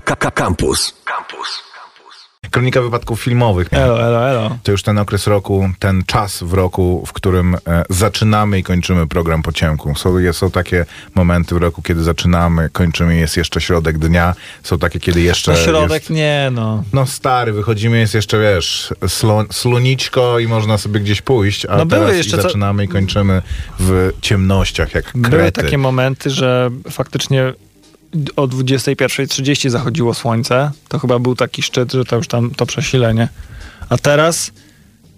Campus. Campus. Kronika wypadków filmowych. Elo, elo, elo. To już ten okres roku, ten czas w roku, w którym e, zaczynamy i kończymy program po ciemku. Są, jest, są takie momenty w roku, kiedy zaczynamy, kończymy, jest jeszcze środek dnia. Są takie, kiedy jeszcze Na środek jest, nie, no. No stary, wychodzimy, jest jeszcze, wiesz, slo, sluniczko i można sobie gdzieś pójść, a No były teraz jeszcze i co- zaczynamy i kończymy w ciemnościach, jak krety. Były takie momenty, że faktycznie o 21.30 zachodziło słońce. To chyba był taki szczyt, że to już tam to przesilenie. A teraz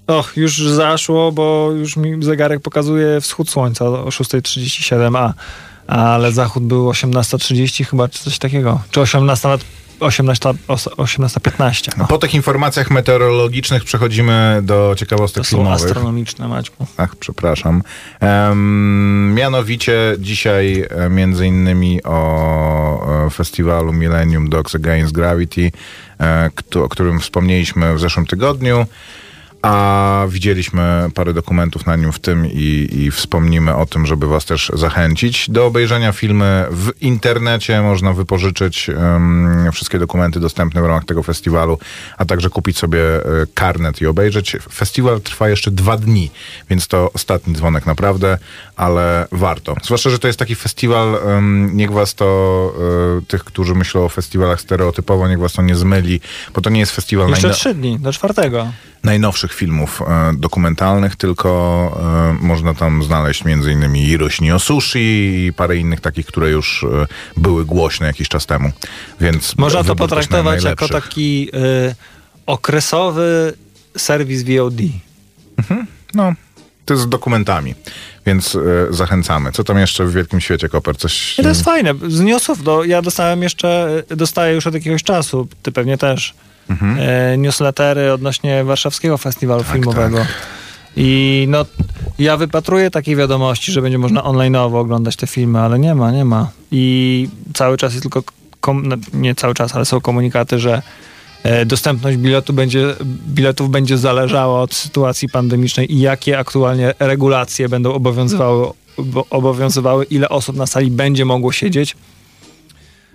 och, już zaszło, bo już mi zegarek pokazuje wschód słońca o 6.37, a ale zachód był 18.30 chyba, czy coś takiego. Czy 18 nawet 18, os- 18.15. No. Po tych informacjach meteorologicznych przechodzimy do ciekawostek To są filmowych. astronomiczne, Maćku. Ach, przepraszam. Em, mianowicie dzisiaj e, między innymi o festiwalu Millennium Dogs Against Gravity, e, o którym wspomnieliśmy w zeszłym tygodniu, a widzieliśmy parę dokumentów na nim w tym i, i wspomnimy o tym, żeby was też zachęcić. Do obejrzenia filmy w internecie można wypożyczyć em, wszystkie dokumenty dostępne w ramach tego festiwalu, a także kupić sobie e, karnet i obejrzeć. Festiwal trwa jeszcze dwa dni, więc to ostatni dzwonek naprawdę, ale warto. Zwłaszcza, że to jest taki festiwal, em, niech was to, e, tych, którzy myślą o festiwalach stereotypowo, niech was to nie zmyli, bo to nie jest festiwal Jeszcze trzy dni, do czwartego. Najnowszych filmów e, dokumentalnych, tylko e, można tam znaleźć innymi Hiroshi o Sushi i parę innych takich, które już e, były głośne jakiś czas temu. Więc Można to potraktować jako taki y, okresowy serwis VOD. No, to jest z dokumentami, więc zachęcamy. Co tam jeszcze w Wielkim Świecie, Koper? Coś... To jest fajne. Z newsów do, ja dostałem jeszcze, dostaję już od jakiegoś czasu, ty pewnie też, e, newslettery odnośnie Warszawskiego Festiwalu Filmowego. I no, ja wypatruję takiej wiadomości, że będzie można online'owo oglądać te filmy, ale nie ma, nie ma. I cały czas jest tylko, kom, no, nie cały czas, ale są komunikaty, że e, dostępność biletu będzie, biletów będzie zależała od sytuacji pandemicznej i jakie aktualnie regulacje będą obowiązywały, bo- obowiązywały ile osób na sali będzie mogło siedzieć.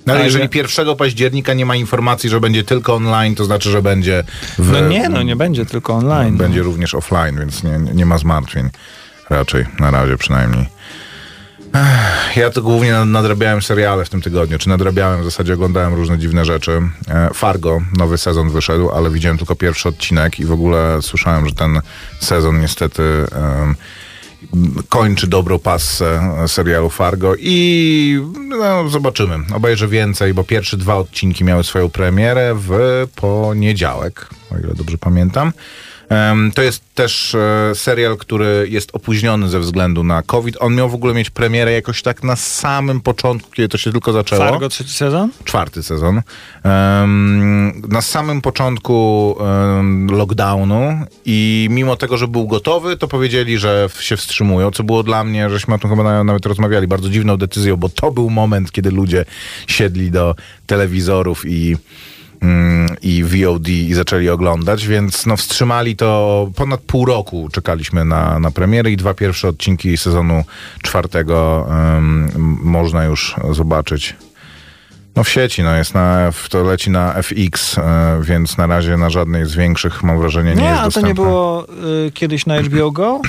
No, ale jeżeli 1 października nie ma informacji, że będzie tylko online, to znaczy, że będzie w... No nie, no nie będzie tylko online. Będzie również offline, więc nie, nie- ma zmartwień. Raczej, na razie przynajmniej. Ja to głównie nad- nadrabiałem seriale w tym tygodniu, czy nadrabiałem, w zasadzie oglądałem różne dziwne rzeczy. E, Fargo, nowy sezon wyszedł, ale widziałem tylko pierwszy odcinek i w ogóle słyszałem, że ten sezon niestety kończy dobrą passę serialu Fargo i no, zobaczymy. Obejrzę więcej, bo pierwsze dwa odcinki miały swoją premierę w poniedziałek, o ile dobrze pamiętam. To jest też e, serial, który jest opóźniony ze względu na COVID. On miał w ogóle mieć premierę jakoś tak na samym początku, kiedy to się tylko zaczęło Fargo trzeci sezon? czwarty sezon. Na samym początku lockdownu i mimo tego, że był gotowy, to powiedzieli, że się wstrzymują, co było dla mnie, żeśmy o tym chyba na- nawet rozmawiali, bardzo dziwną decyzją, bo to był moment, kiedy ludzie siedli do telewizorów i mm, i VOD i zaczęli oglądać, więc no wstrzymali to ponad pół roku czekaliśmy na, na premiery i dwa pierwsze odcinki sezonu czwartego em, można już zobaczyć no w sieci, no jest na, to leci na FX, e, więc na razie na żadnej z większych, mam wrażenie, nie, Nie, jest a to dostępne. nie było y, kiedyś na HBO Go?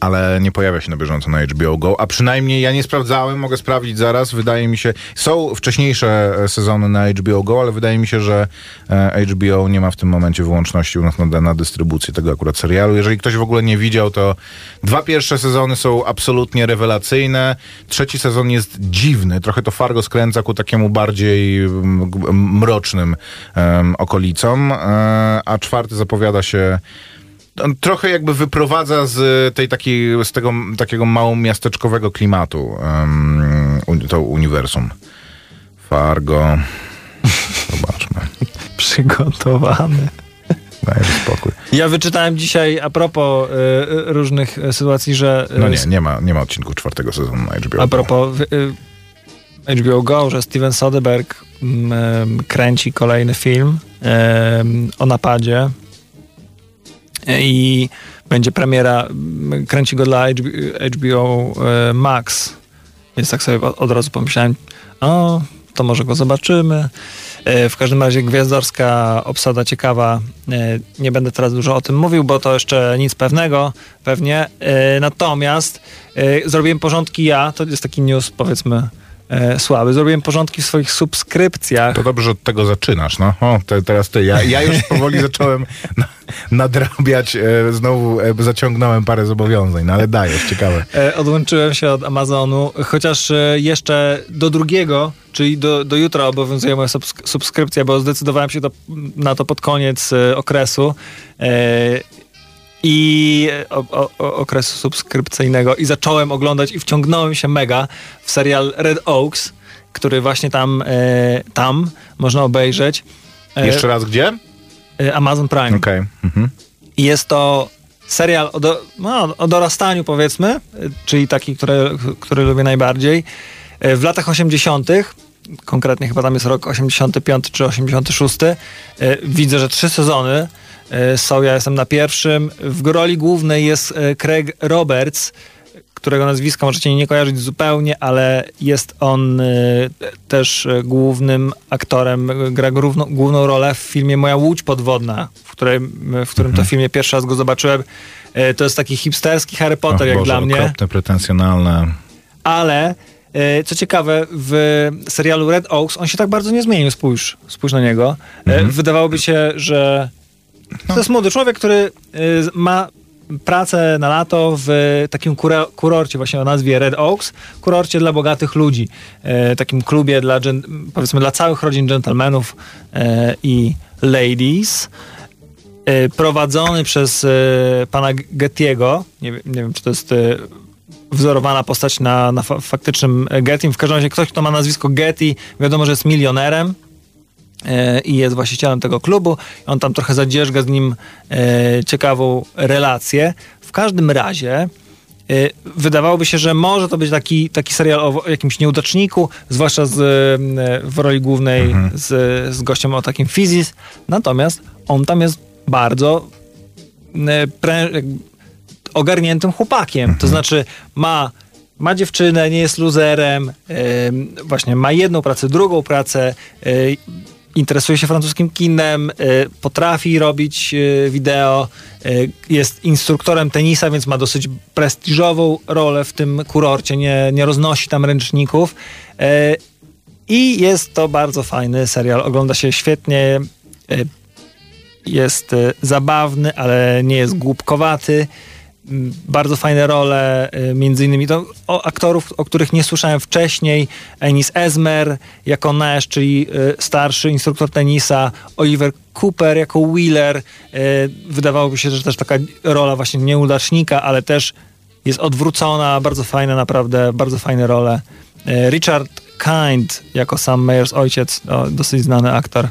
Ale nie pojawia się na bieżąco na HBO Go, a przynajmniej ja nie sprawdzałem, mogę sprawdzić zaraz, wydaje mi się, są wcześniejsze e, sezony na HBO Go, ale wydaje mi się, że e, HBO nie ma w tym momencie wyłączności u nas na, na dystrybucję tego akurat serialu. Jeżeli ktoś w ogóle nie widział, to dwa pierwsze sezony są absolutnie rewelacyjne, trzeci sezon jest dziwny, trochę to Fargo skręca ku takiemu bardziej mrocznym em, okolicom, e, a czwarty zapowiada się on trochę jakby wyprowadza z tej takiej, z tego takiego mało miasteczkowego klimatu um, to uniwersum. Fargo. Zobaczmy. Przygotowany. Daj spokój. Ja wyczytałem dzisiaj a propos y, y, różnych y, sytuacji, że... y, No nie, nie ma, nie ma odcinków czwartego sezonu na HBO. A propos y, HBO Go, że Steven Soderbergh mm, kręci kolejny film o napadzie i będzie premiera, kręci go dla HBO, e, Max. Więc tak sobie od razu pomyślałem, o, to może go zobaczymy. E, w każdym razie gwiazdorska obsada ciekawa. E, nie będę teraz dużo o tym mówił, bo to jeszcze nic pewnego, pewnie. Natomiast zrobiłem porządki ja, to jest taki news powiedzmy słaby. Zrobiłem porządki w swoich subskrypcjach. To dobrze, że od tego zaczynasz, no. O, te, teraz ty. Ja, ja już powoli zacząłem nadrabiać, e, znowu e, zaciągnąłem parę zobowiązań, no ale dajesz, ciekawe. E, odłączyłem się od Amazonu, chociaż jeszcze do drugiego, czyli do, do jutra obowiązuje moja subsk- subskrypcja, bo zdecydowałem się to, na to pod koniec okresu. I o, o, okresu subskrypcyjnego i zacząłem oglądać i wciągnąłem się mega w serial Red Oaks, który właśnie tam, tam można obejrzeć. Jeszcze raz gdzie? E, Amazon Prime. Okay. Mhm. Jest to serial o, do, no, o dorastaniu powiedzmy, e, czyli taki, który, który lubię najbardziej. E, w latach 80., konkretnie chyba tam jest rok 85 czy 86, widzę, że trzy sezony są. Ja jestem na pierwszym. W roli głównej jest Craig Roberts, którego nazwiska możecie nie kojarzyć zupełnie, ale jest on e, też głównym aktorem, gra główną, główną rolę w filmie Moja Łódź Podwodna, w, którym, w którym mhm. to filmie pierwszy raz go zobaczyłem. To jest taki hipsterski Harry Potter, jak Boże, dla mnie. Okropne, pretensjonalne. Ale co ciekawe, w serialu Red Oaks on się tak bardzo nie zmienił. Spójrz, spójrz na niego. Mhm. Wydawałoby się, że to jest młody człowiek, który y, ma pracę na lato w takim kurorcie właśnie o nazwie Red Oaks, kurorcie dla bogatych ludzi, y, takim klubie dla, powiedzmy, dla całych rodzin gentlemanów y, i ladies, prowadzony przez pana Gettiego, nie, nie wiem, czy to jest wzorowana postać na, na faktycznym Gettym, w każdym razie ktoś, kto ma nazwisko Getty, wiadomo, że jest milionerem, E, i jest właścicielem tego klubu. On tam trochę zadzierzga z nim e, ciekawą relację. W każdym razie e, wydawałoby się, że może to być taki, taki serial o jakimś nieudaczniku, zwłaszcza z, w roli głównej mhm. z, z gościem o takim fizis. Natomiast on tam jest bardzo prę, ogarniętym chłopakiem. Mhm. To znaczy ma ma dziewczynę, nie jest luzerem, właśnie ma jedną pracę, drugą pracę, interesuje się francuskim kinem, y, potrafi robić y, wideo, y, jest instruktorem tenisa, więc ma dosyć prestiżową rolę w tym kurorcie, nie, nie roznosi tam ręczników. I jest to bardzo fajny serial. Ogląda się świetnie. Jest zabawny, ale nie jest głupkowaty bardzo fajne role, y, między innymi to o aktorów, o których nie słyszałem wcześniej. Enis Esmer jako Nash, czyli y, starszy instruktor tenisa, Oliver Cooper jako Wheeler. Y, wydawałoby się, że też taka rola właśnie nieudacznika, ale też jest odwrócona, bardzo fajne naprawdę, bardzo fajne role. Richard Kind jako Sam Meyers ojciec, dosyć znany aktor.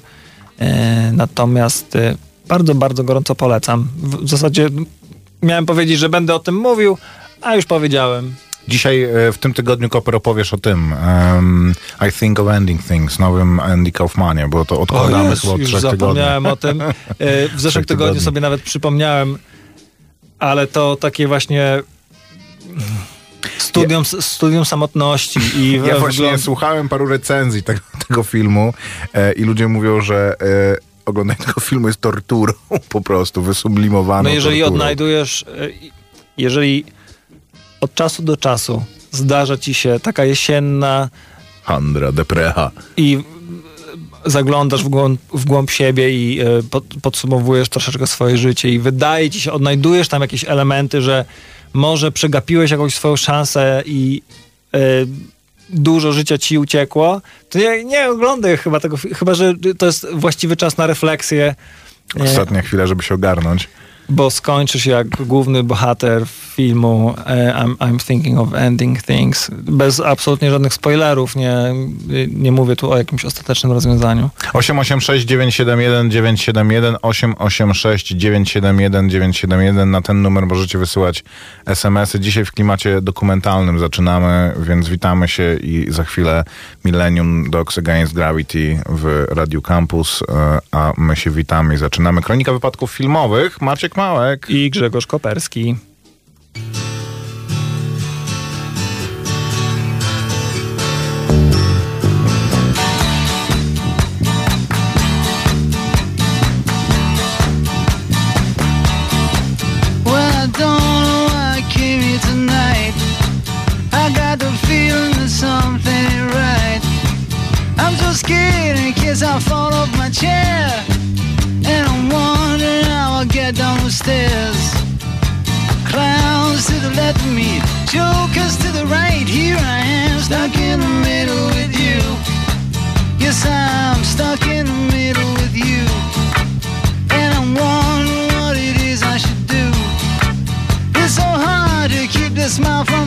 Natomiast bardzo, bardzo gorąco polecam. W zasadzie miałem powiedzieć, że będę o tym mówił, a już powiedziałem. Dzisiaj e, w tym tygodniu Koper opowiesz o tym um, I Think of Ending Things, nowym Andy Kaufmanie, bo to odkładamy o chyba od już zapomniałem o tym. E, w zeszłym tygodniu sobie nawet przypomniałem, ale to takie właśnie studium, ja, studium samotności. I ja właśnie słuchałem paru recenzji tego, tego filmu e, i ludzie mówią, że e, oglądanie tego filmu jest torturą po prostu, wysublimowaną No jeżeli torturą. odnajdujesz, e, jeżeli od czasu do czasu zdarza ci się taka jesienna Handra, deprecha. I zaglądasz w głąb, w głąb siebie i e, pod, podsumowujesz troszeczkę swoje życie i wydaje ci się, odnajdujesz tam jakieś elementy, że może przegapiłeś jakąś swoją szansę i e, dużo życia ci uciekło, to nie, nie oglądaj chyba tego, chyba że to jest właściwy czas na refleksję. Ostatnia chwila, żeby się ogarnąć bo skończysz jak główny bohater filmu e, I'm, I'm, Thinking of Ending Things. Bez absolutnie żadnych spoilerów. Nie, nie mówię tu o jakimś ostatecznym rozwiązaniu. 886 971 971 886 971 971 na ten numer możecie wysyłać SMS-y. Dzisiaj w klimacie dokumentalnym zaczynamy, więc witamy się i za chwilę Millennium Dogs Against Gravity w Radio Campus, e, a my się witamy i zaczynamy. Kronika wypadków filmowych. Maciek Małek i Grzegorz Koperski. To the jokers to the right. Here I am, stuck in the middle with you. Yes, I'm stuck in the middle with you. And I'm wondering what it is I should do. It's so hard to keep the smile from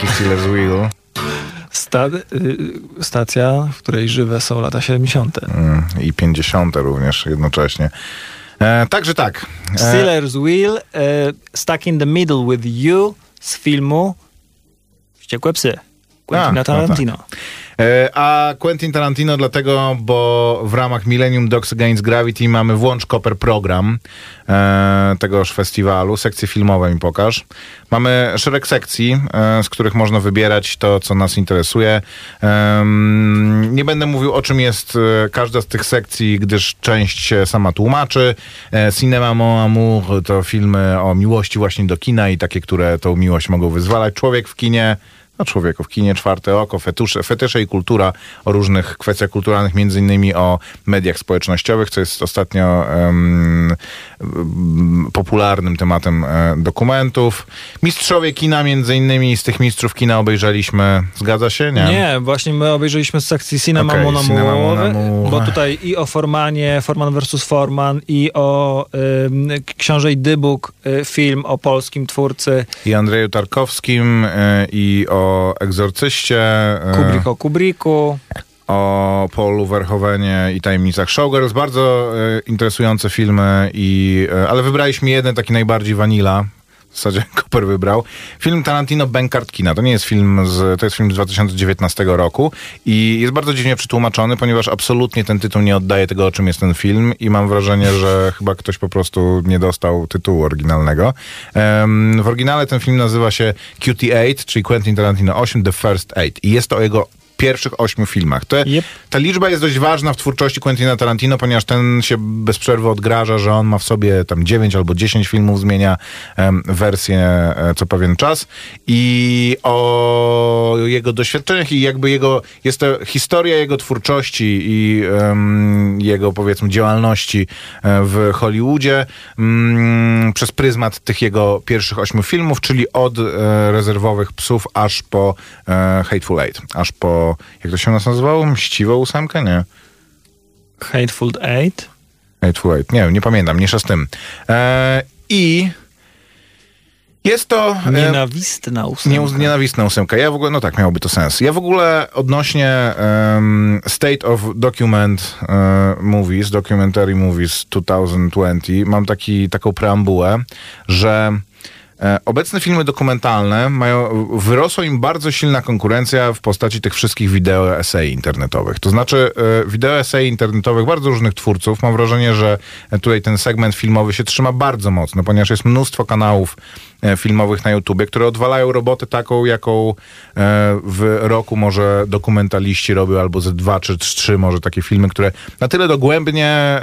dźwięki Steelers Wheel Sta- y, stacja, w której żywe są lata 70. mm, i 50 również jednocześnie. E, także tak. E, Steelers Wheel, e, Stuck in the Middle with You z filmu Wściekłe psy. Quentina no Tarantino. E, A Quentin Tarantino dlatego, bo w ramach Millennium Dogs Against Gravity mamy Włącz Koper program e, tegoż festiwalu. Sekcje filmowe mi pokaż. Mamy szereg sekcji, e, z których można wybierać to, co nas interesuje. Nie będę mówił, o czym jest każda z tych sekcji, gdyż część się sama tłumaczy. Cinema Mon Amour to filmy o miłości właśnie do kina i takie, które tą miłość mogą wyzwalać. Człowiek w kinie no człowieku, w kinie czwarte oko, fetusze, fetysze i kultura o różnych kwestiach kulturalnych, między innymi o mediach społecznościowych, co jest ostatnio em, m, popularnym tematem e, dokumentów. Mistrzowie kina, między innymi z tych mistrzów kina obejrzeliśmy, zgadza się? Nie. Nie, właśnie my obejrzeliśmy z sekcji Cinema Okej, Mon Amour, Cinema Mon Amour. bo tutaj i o Formanie, Forman vs. Forman i o Książę i Dybuk, y, film o polskim twórcy I Andrzeju Tarkowskim e, i o Egzorcyście. e, Kubrick o Kubricku. o Paulu Verhovenie i tajemnicach Showgirls. Bardzo e, interesujące filmy, i, e, ale wybraliśmy jeden taki najbardziej vanilla. W zasadzie Cooper wybrał. Film Tarantino Bankart Kina. To nie jest film z, to jest film z 2019 roku i jest bardzo dziwnie przetłumaczony, ponieważ absolutnie ten tytuł nie oddaje tego, o czym jest ten film i mam wrażenie, że chyba ktoś po prostu nie dostał tytułu oryginalnego. Em, w oryginale ten film nazywa się QT8, czyli Quentin Tarantino 8, The First Eight i jest to o jego pierwszych ośmiu filmach. To, Yep. Ta liczba jest dość ważna w twórczości Quentina Tarantino, ponieważ ten się bez przerwy odgraża, że on ma w sobie tam 9 albo 10 filmów, zmienia wersję e, co pewien czas i o jego doświadczeniach i jakby jego, jest to historia jego twórczości i jego powiedzmy działalności e, w Hollywoodzie mm, przez pryzmat tych jego pierwszych ośmiu filmów, czyli od e, rezerwowych psów aż po e, Hateful Eight, aż po, jak to się nas nazywało? Mściwą ósemkę? Nie. Hateful Eight. Hateful Eight. Nie, nie pamiętam, mniejsza z tym. E, I jest to... E, Nienawistna ósemka. nie, nienawistna ósemka. Ja w ogóle, no tak, miałoby to sens. Ja w ogóle odnośnie em, State of Document e, Movies, Documentary Movies 2020, mam taki, taką preambułę, że obecne filmy dokumentalne mają, wyrosła im bardzo silna konkurencja w postaci tych wszystkich wideo esej internetowych. To znaczy e, wideo esej internetowych bardzo różnych twórców. Mam wrażenie, że tutaj ten segment filmowy się trzyma bardzo mocno, ponieważ jest mnóstwo kanałów e, filmowych na YouTubie, które odwalają robotę taką, jaką e, w roku może dokumentaliści robią, albo ze dwa czy trzy może takie filmy, które na tyle dogłębnie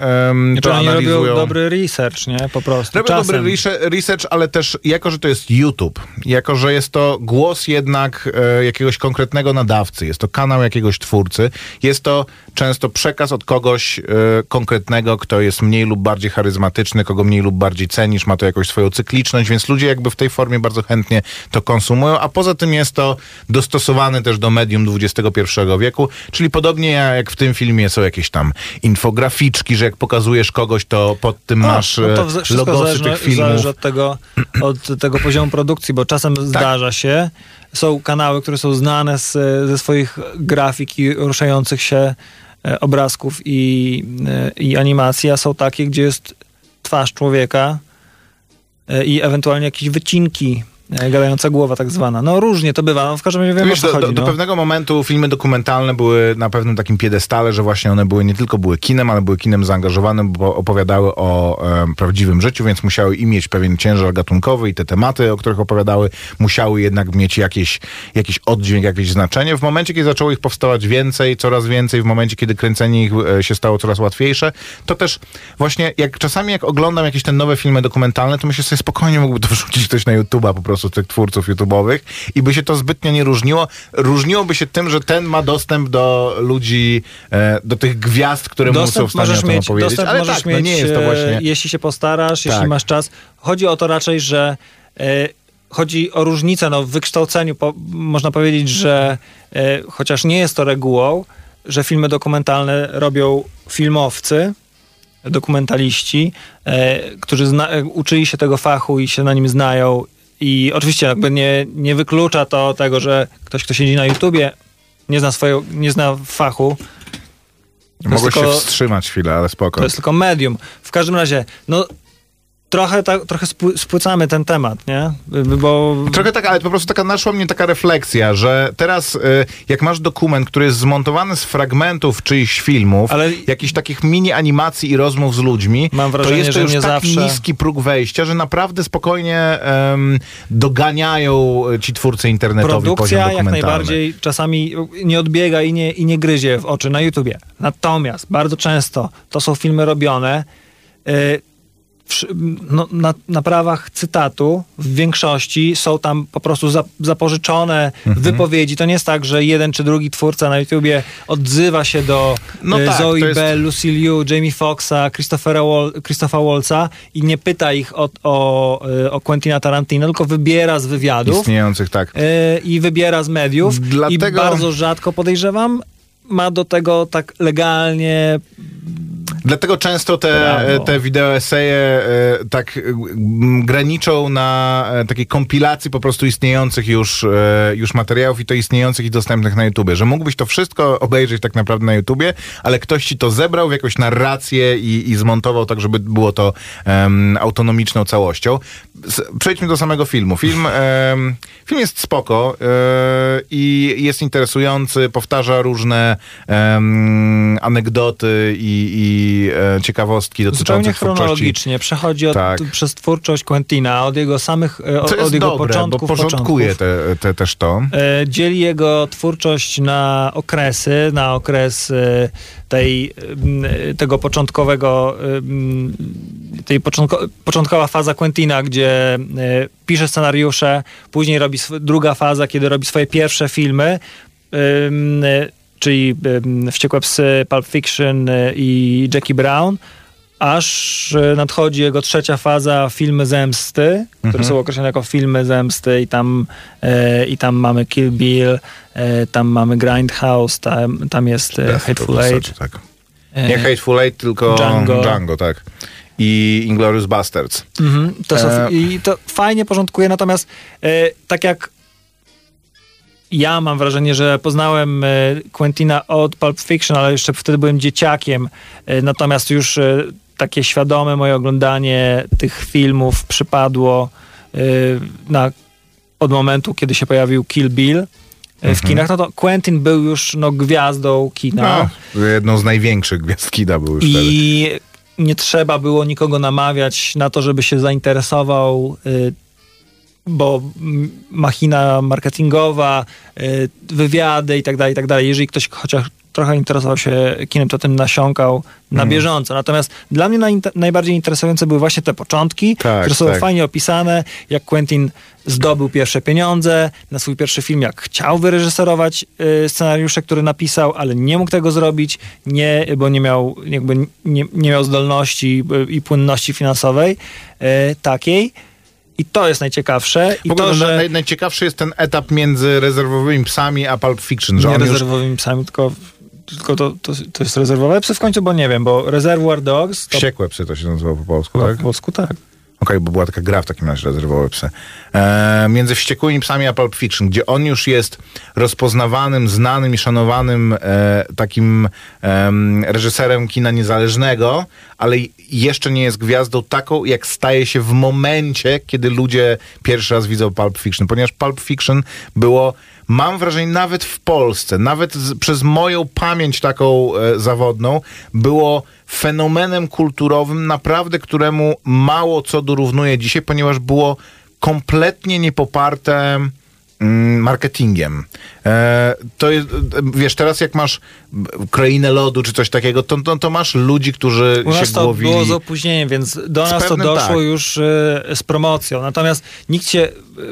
Znaczy to oni analizują. robią dobry research, nie? Po prostu. Robią Czasem. dobry research- research, ale też jako, że to jest YouTube, jako, że jest to głos jednak e, jakiegoś konkretnego nadawcy, jest to kanał jakiegoś twórcy, jest to często przekaz od kogoś e, konkretnego, kto jest mniej lub bardziej charyzmatyczny, kogo mniej lub bardziej cenisz, ma to jakąś swoją cykliczność, więc ludzie jakby w tej formie bardzo chętnie to konsumują, a poza tym jest to dostosowane też do medium XXI wieku, czyli podobnie jak w tym filmie są jakieś tam infograficzki, że jak pokazujesz kogoś, to pod tym A, masz no to e, wz- wszystko logosy zależy, tych filmów. Tak. zależy od tego, od tego poziomu produkcji, bo czasem zdarza się, są kanały, które są znane z, ze swoich grafik i ruszających się obrazków i, e, i animacji, a są takie, gdzie jest twarz człowieka e, i ewentualnie jakieś wycinki, e, gadająca głowa tak zwana. No różnie to bywa, no w każdym razie wiem Wiesz, o co do, chodzi. do, do no. pewnego momentu filmy dokumentalne były na pewnym takim piedestale, że właśnie one były nie tylko były kinem, ale były kinem zaangażowanym, bo opowiadały o prawdziwym życiu, więc musiały i mieć pewien ciężar gatunkowy i te tematy, o których opowiadały, musiały jednak mieć jakieś, jakiś oddźwięk, jakieś znaczenie. W momencie, kiedy zaczęło ich powstawać więcej, coraz więcej, w momencie, kiedy kręcenie ich e, się stało coraz łatwiejsze, to też właśnie jak czasami jak oglądam jakieś te nowe filmy dokumentalne, to myślę sobie spokojnie mógłby to wrzucić ktoś na YouTube'a po prostu tych twórców YouTube'owych i by się to zbytnio nie różniło. Różniłoby się tym, że ten ma dostęp do ludzi, e, do tych gwiazd, które mu są w stanie o tym mieć, opowiedzieć. dostęp Ale możesz tak, mieć, no nie jest to e, właśnie... jeśli się postarasz, jeśli Tak. masz czas. Chodzi o to raczej, że e, chodzi o różnicę no, w wykształceniu. Po, można powiedzieć, że chociaż nie jest to regułą, że filmy dokumentalne robią filmowcy, dokumentaliści, którzy zna, uczyli się tego fachu i się na nim znają. I oczywiście jakby nie, nie wyklucza to tego, że ktoś, kto siedzi na YouTubie, nie zna swojego, nie zna fachu, Mogłeś tylko- się wstrzymać chwilę, ale spoko. to jest tylko medium. W każdym razie, no trochę, tak, trochę spły- spłycamy ten temat, nie? Bo Trochę tak, ale po prostu taka naszła mnie taka refleksja, że teraz y, jak masz dokument, który jest zmontowany z fragmentów czyichś filmów, Ale- jakichś takich mini animacji i rozmów z ludźmi, Mam to wrażenie, jest to już nie taki zawsze- niski próg wejścia, że naprawdę spokojnie em, doganiają ci twórcy internetowi poziom produkcja jak najbardziej czasami nie odbiega i nie, i nie gryzie w oczy na YouTubie. Natomiast bardzo często to są filmy robione y, przy- no, na, na prawach cytatu w większości są tam po prostu za, zapożyczone Mhm. wypowiedzi. To nie jest tak, że jeden czy drugi twórca na YouTubie odzywa się do No e, tak, Zoe jest- Bell, Lucy Liu, Jamie Foxa, Christophera Wal- Christopha Waltza i nie pyta ich o, o, e, o Quentina Tarantino, tylko wybiera z wywiadów Istniejących, tak. e, i wybiera z mediów i Dlatego- bardzo rzadko podejrzewam ma do tego tak legalnie Dlatego często te, Brawo. te wideo eseje e, tak m, graniczą na e, takiej kompilacji po prostu istniejących już, e, już materiałów i to istniejących i dostępnych na YouTubie, że mógłbyś to wszystko obejrzeć tak naprawdę na YouTubie, ale ktoś ci to zebrał w jakąś narrację i, i zmontował tak, żeby było to em, autonomiczną całością. Przejdźmy do samego filmu. Film, em, film jest spoko e, i jest interesujący, powtarza różne anegdoty i, i i e, ciekawostki dotyczące Zupełnie twórczości. chronologicznie przechodzi od, Tak. przez twórczość Quentina, od jego samych, e, od jest jego dobre, bo początków, porządkuje początków. te, te, też to. E, dzieli jego twórczość na okresy, na okres e, tej, m, tego początkowego, tej początko, początkowa faza Quentina, gdzie e, pisze scenariusze, później robi sw- druga faza, kiedy robi swoje pierwsze filmy, e, czyli Wściekłe Psy, Pulp Fiction e, i Jackie Brown, aż e, nadchodzi jego trzecia faza, filmy zemsty, które są określone jako filmy zemsty i tam, e, i tam mamy Kill Bill, e, tam mamy Grindhouse, tam, tam jest e, Death Hateful Eight. tak. e, Nie Hateful Eight, tylko Django. Django, tak. I Inglourious Basterds. Mhm, to są, E, I to fajnie porządkuje, natomiast e, tak jak ja mam wrażenie, że poznałem e, Quentina od Pulp Fiction, ale jeszcze wtedy byłem dzieciakiem, e, natomiast już e, takie świadome moje oglądanie tych filmów przypadło na, od momentu, kiedy się pojawił Kill Bill w kinach, no to Quentin był już no, gwiazdą kina. No, jedną z największych gwiazd kida był już wtedy. I nie trzeba było nikogo namawiać na to, żeby się zainteresował, y, bo mm, machina marketingowa, y, wywiady i tak dalej, i tak dalej. Jeżeli ktoś chociaż trochę interesował się kinem, to tym nasiąkał na Mhm. bieżąco. Natomiast dla mnie najinter- najbardziej interesujące były właśnie te początki, Tak, które są tak. fajnie opisane, jak Quentin zdobył pierwsze pieniądze na swój pierwszy film, jak chciał wyreżyserować y, scenariusze, które napisał, ale nie mógł tego zrobić, nie, bo nie miał, jakby nie, nie miał zdolności y, i płynności finansowej y, takiej. I to jest najciekawsze. I ogóle to, że naj, najciekawszy jest ten etap między rezerwowymi psami a Pulp Fiction, że nie on już rezerwowymi psami, tylko, tylko to, to, to jest rezerwowe psy w końcu, bo nie wiem, bo Reservoir Dogs to wściekłe psy to się nazywa po polsku, no, tak? po polsku tak. Okej, bo była taka gra w takim razie rezerwowe psy. E, między Wściekłymi Psami a Pulp Fiction, gdzie on już jest rozpoznawanym, znanym i szanowanym e, takim em, reżyserem kina niezależnego, ale jeszcze nie jest gwiazdą taką, jak staje się w momencie, kiedy ludzie pierwszy raz widzą Pulp Fiction. Ponieważ Pulp Fiction było mam wrażenie, nawet w Polsce, nawet z, przez moją pamięć taką e, zawodną, było fenomenem kulturowym, naprawdę, któremu mało co dorównuje dzisiaj, ponieważ było kompletnie niepoparte marketingiem. E, to jest, wiesz, teraz jak masz krainę lodu czy coś takiego, to, to, to masz ludzi, którzy U się nas to głowili. było z opóźnieniem, więc do Z nas to pewnym doszło tak. już e, z promocją. Natomiast nikt się,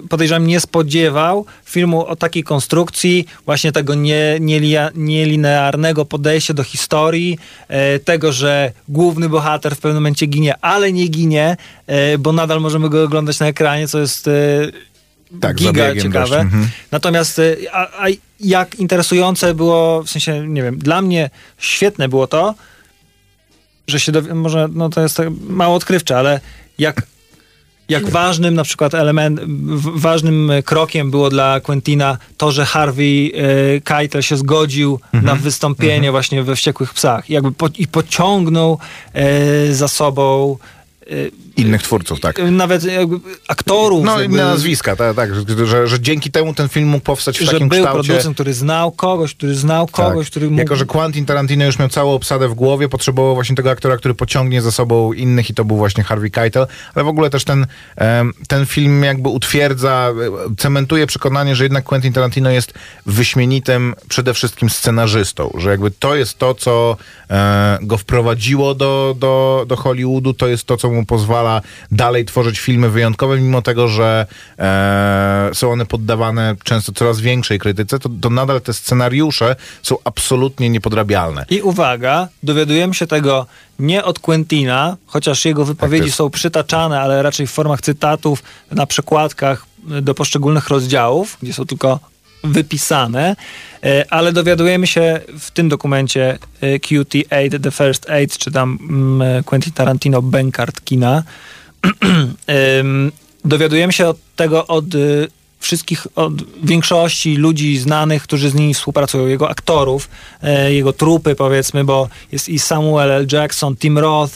podejrzewam, nie spodziewał filmu o takiej konstrukcji, właśnie tego nie, nielia- nielinearnego podejścia do historii, e, tego, że główny bohater w pewnym momencie ginie, ale nie ginie, bo nadal możemy go oglądać na ekranie, co jest Tak, giga ciekawe. mhm. Natomiast y, a, a jak interesujące było, w sensie, nie wiem, dla mnie świetne było to, że się dowi- może, no to jest tak mało odkrywcze, ale jak, jak ważnym na przykład element, ważnym krokiem było dla Quentina to, że Harvey y, Keitel się zgodził na wystąpienie właśnie we Wściekłych Psach. Jakby po, I pociągnął y, za sobą y, Innych twórców, tak. nawet jakby aktorów. No, jakby, nazwiska, tak, tak że, że, dzięki temu ten film mógł powstać w że takim był kształcie. producent, który znał kogoś, który znał kogoś, Tak. który mógł... Jako, że Quentin Tarantino już miał całą obsadę w głowie, potrzebował właśnie tego aktora, który pociągnie za sobą innych i to był właśnie Harvey Keitel, ale w ogóle też ten, ten film jakby utwierdza, e, cementuje przekonanie, że jednak Quentin Tarantino jest wyśmienitym przede wszystkim scenarzystą, że jakby to jest to, co e, go wprowadziło do, do, do Hollywoodu, to jest to, co mu pozwala dalej tworzyć filmy wyjątkowe, mimo tego, że e, są one poddawane często coraz większej krytyce, to, to nadal te scenariusze są absolutnie niepodrabialne. I uwaga, dowiadujemy się tego nie od Quentina, chociaż jego Tak, wypowiedzi jest- są przytaczane, ale raczej w formach cytatów na przekładkach y, do poszczególnych rozdziałów, gdzie są tylko wypisane, ale dowiadujemy się w tym dokumencie e, QT8, The First Eight, czy tam mm, Quentin Tarantino Bankart kina, dowiadujemy się od tego od wszystkich, od większości ludzi znanych, którzy z nimi współpracują, jego aktorów, e, jego trupy powiedzmy, bo jest i Samuel L. Jackson, Tim Roth,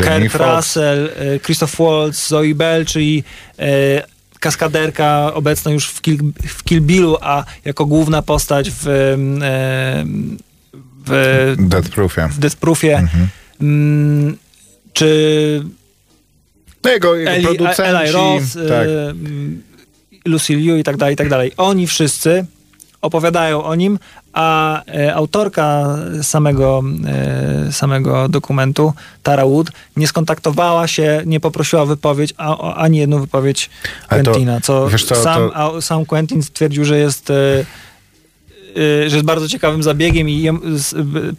Jamie Kirk Foxx. Russell, e, Christoph Waltz, Zoe Bell, czyli e, kaskaderka obecna już w Kill, w Kill Billu, a jako główna postać w, w, Death Proofie. w Death Proofie. Mhm. Mm, czy No jego, jego Eli, producenci. Eli Ross, tak. y, Lucy Liu i tak dalej, i tak dalej. Oni wszyscy opowiadają o nim, a e, autorka samego, e, samego dokumentu, Tara Wood, nie skontaktowała się, nie poprosiła o wypowiedź, a, o, ani jedną wypowiedź Ale to- Quentina, co, sam, to- a, sam Quentin stwierdził, że jest... E, e, że jest bardzo ciekawym zabiegiem i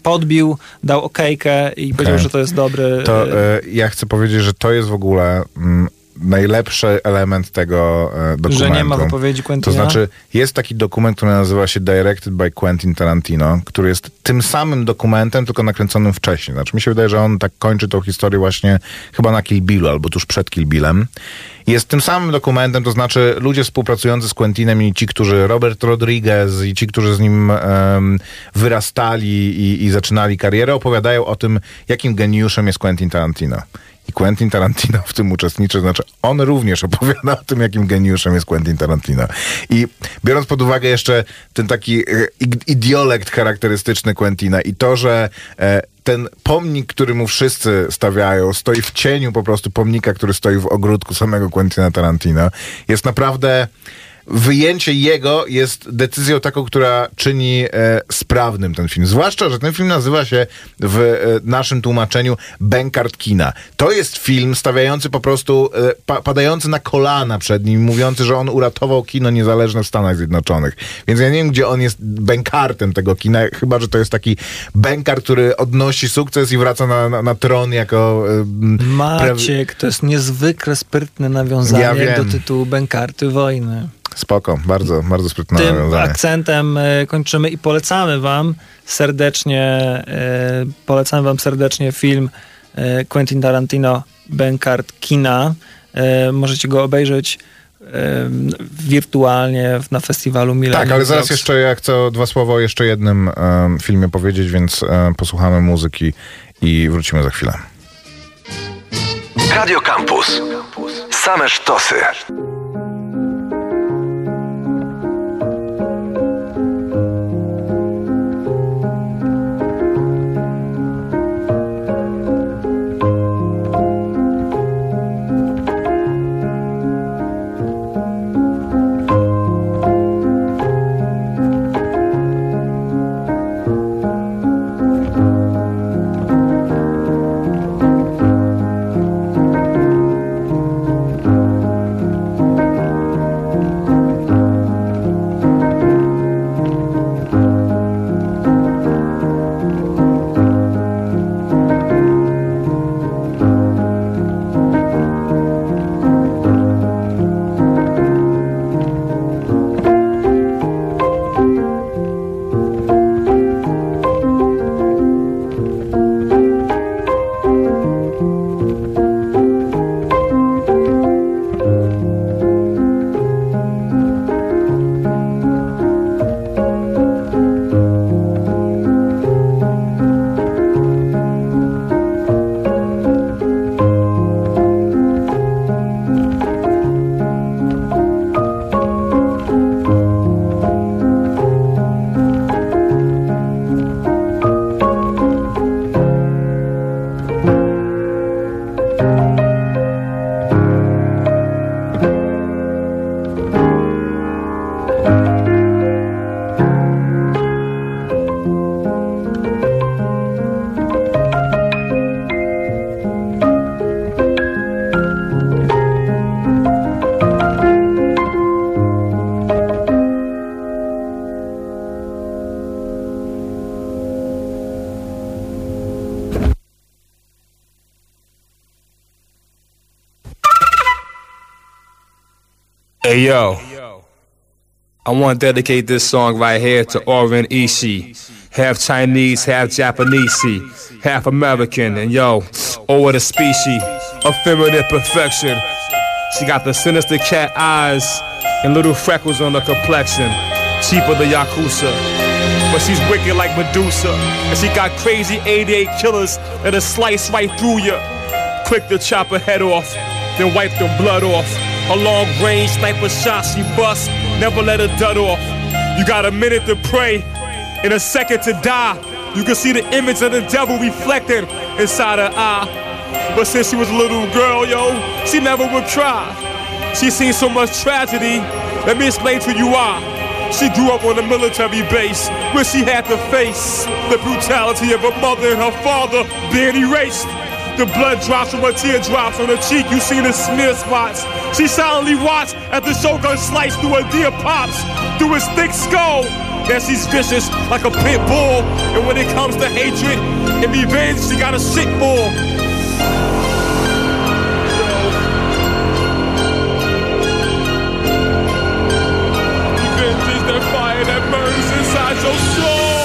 podbił, dał okejkę i powiedział, że to jest dobry. To e, e, ja chcę powiedzieć, że to jest w ogóle mm, najlepszy element tego dokumentu. że nie ma wypowiedzi Quentina. To znaczy, jest taki dokument, który nazywa się Directed by Quentin Tarantino, który jest tym samym dokumentem, tylko nakręconym wcześniej. Znaczy, mi się wydaje, że on tak kończy tą historię właśnie chyba na Kill Billu, albo tuż przed Kill Billem. Jest tym samym dokumentem, to znaczy ludzie współpracujący z Quentinem i ci, którzy, Robert Rodriguez i ci, którzy z nim em, wyrastali i, i zaczynali karierę, opowiadają o tym, jakim geniuszem jest Quentin Tarantino. I Quentin Tarantino w tym uczestniczy, znaczy on również opowiada o tym, jakim geniuszem jest Quentin Tarantino. I biorąc pod uwagę jeszcze ten taki e, idiolekt charakterystyczny Quentina i to, że e, ten pomnik, który mu wszyscy stawiają, stoi w cieniu po prostu pomnika, który stoi w ogródku samego Quentina Tarantino, jest naprawdę wyjęcie jego jest decyzją taką, która czyni e, sprawnym ten film. Zwłaszcza, że ten film nazywa się w e, naszym tłumaczeniu Bękart kina. To jest film stawiający po prostu, e, pa, padający na kolana przed nim, mówiący, że on uratował kino niezależne w Stanach Zjednoczonych. Więc ja nie wiem, gdzie on jest bękartem tego kina, chyba, że to jest taki bękar, który odnosi sukces i wraca na, na, na tron jako... E, Maciek, to jest niezwykle sprytne nawiązanie Ja do tytułu Bękarty Wojny. Spoko, bardzo, bardzo sprytne Tym nawiązanie. akcentem e, kończymy i polecamy wam serdecznie, e, polecamy wam serdecznie film e, Quentin Tarantino Bękart Kina. Możecie go obejrzeć wirtualnie w- na festiwalu Millennium Tak, ale zaraz jeszcze ja chcę dwa słowa o jeszcze jednym filmie powiedzieć, więc posłuchamy muzyki i wrócimy za chwilę. Radio Campus. Same sztosy. Yo, I want to dedicate this song right here to Oren Ishii. Half Chinese, half Japanese, half American, and yo, oh what a species of feminine perfection. She got the sinister cat eyes and little freckles on her complexion. Cheaper the Yakuza. But she's wicked like Medusa. And she got crazy 88 killers that'll slice right through you. Quick to chop her head off, then wipe the blood off. A long range sniper shot she bust, never let her dud off. You got a minute to pray and a second to die. You can see the image of the devil reflected inside her eye. But since she was a little girl, yo, she never would cry. She seen so much tragedy. Let me explain to you why. She grew up on a military base where she had to face the brutality of her mother and her father being erased. The blood drops from her teardrops on her cheek. You see the smear spots. She silently watched as the shotgun sliced through her dear pops, through his thick skull. Now she's vicious like a pit bull. And when it comes to hatred and revenge, she got a sick bull. Revenge is that fire that burns inside your soul.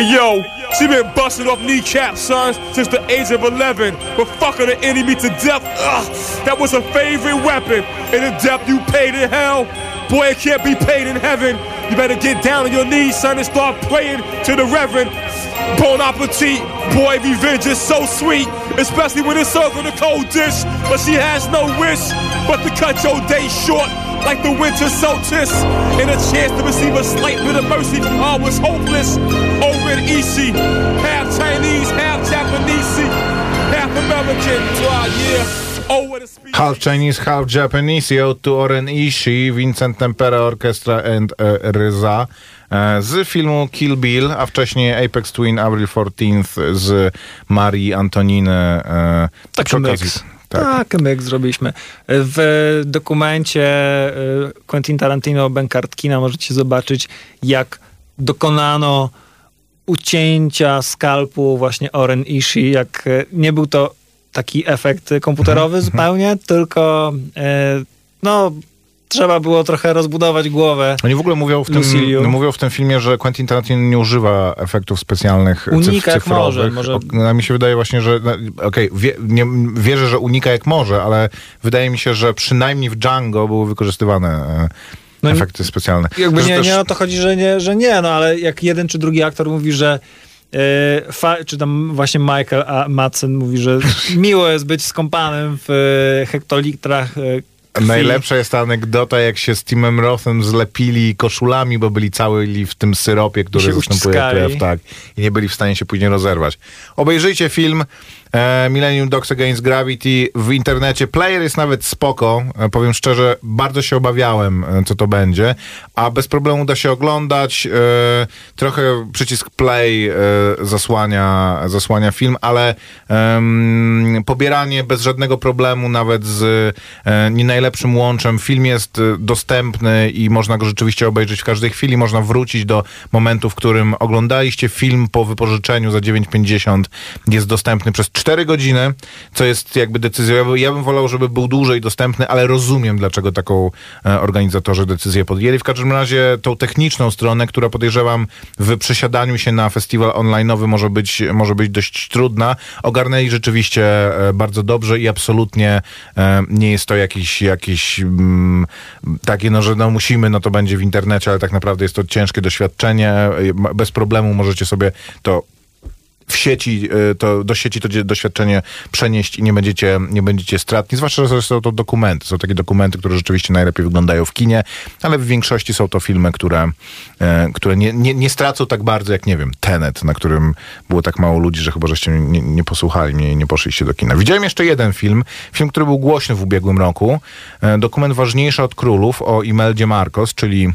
Yo, she been busting off kneecaps, son, since the age of 11. But fucking the enemy to death, ugh, that was her favorite weapon. And the death you paid in hell, boy, it can't be paid in heaven. You better get down on your knees, son, and start praying to the Reverend. Bon appetit, boy, revenge is so sweet, especially when it's served in a cold dish. But she has no wish but to cut your day short like the winter solstice. And a chance to receive a slight bit of mercy from all was hopeless. Over Ishi, half Chinese, half Japanese, half American. Yeah. Oh, what a speech. Half Chinese, half Japanese, to Oren Ishii, Vincent Tempera Orchestra and e, Ryza e, z filmu Kill Bill, a wcześniej Apex Twin April 14th z Marii Antoniny. e, Taki przy. Tak. Tak, myk zrobiliśmy. W dokumencie y, Quentin Tarantino Bankart Kina możecie zobaczyć, jak dokonano ucięcia skalpu właśnie Oren Ishii, jak y, nie był to taki efekt komputerowy zupełnie, tylko y, no trzeba było trochę rozbudować głowę. Oni w ogóle mówią w, tym, mówią w tym filmie, że Quentin Tarantino nie używa efektów specjalnych cyf- Unika jak cyfrowych. może, może- O, no, mi się wydaje właśnie, że no, okej, wie, nie, wierzę, że unika jak może, ale wydaje mi się, że przynajmniej w Django były wykorzystywane e, No nie- efekty specjalne. Jakby nie, też- nie o to chodzi, że nie, że nie, no ale jak jeden czy drugi aktor mówi, że e, fa- czy tam właśnie Michael A. Madsen mówi, że miło jest być skąpanym w e, hektolitrach e, krwi. Najlepsza jest ta anegdota, jak się z Timem Rothem zlepili koszulami, bo byli cały w tym syropie, który zastępuje krew, tak. I nie byli w stanie się później rozerwać. Obejrzyjcie film Millennium Dogs Against Gravity w internecie. Player jest nawet spoko. E, powiem szczerze, bardzo się obawiałem, e, co to będzie, a bez problemu da się oglądać. E, trochę przycisk play e, zasłania, zasłania film, ale pobieranie bez żadnego problemu, nawet z e, nie najlepszym łączem. Film jest e, dostępny i można go rzeczywiście obejrzeć w każdej chwili. Można wrócić do momentu, w którym oglądaliście film po wypożyczeniu za 9,50. Jest dostępny przez 4 godziny, co jest jakby decyzją. Ja, by- ja bym wolał, żeby był dłużej dostępny, ale rozumiem, dlaczego taką e, organizatorzy decyzję podjęli. W każdym razie tą techniczną stronę, która podejrzewam w przesiadaniu się na festiwal online'owy może być, może być dość trudna, ogarnęli rzeczywiście e, bardzo dobrze i absolutnie e, nie jest to jakiś, jakiś mm, takie, no, że no musimy, no to będzie w internecie, ale tak naprawdę jest to ciężkie doświadczenie. E, Bez problemu możecie sobie to w sieci, y, to, do sieci to doświadczenie przenieść i nie będziecie, nie będziecie stratni. Zwłaszcza, że są to dokumenty. Są takie dokumenty, które rzeczywiście najlepiej wyglądają w kinie, ale w większości są to filmy, które, e, które nie, nie, nie stracą tak bardzo jak, nie wiem, Tenet, na którym było tak mało ludzi, że chyba żeście nie, nie posłuchali mnie i nie poszliście do kina. Widziałem jeszcze jeden film, film, który był głośny w ubiegłym roku. E, Dokument ważniejszy od królów o Imeldzie Marcos, czyli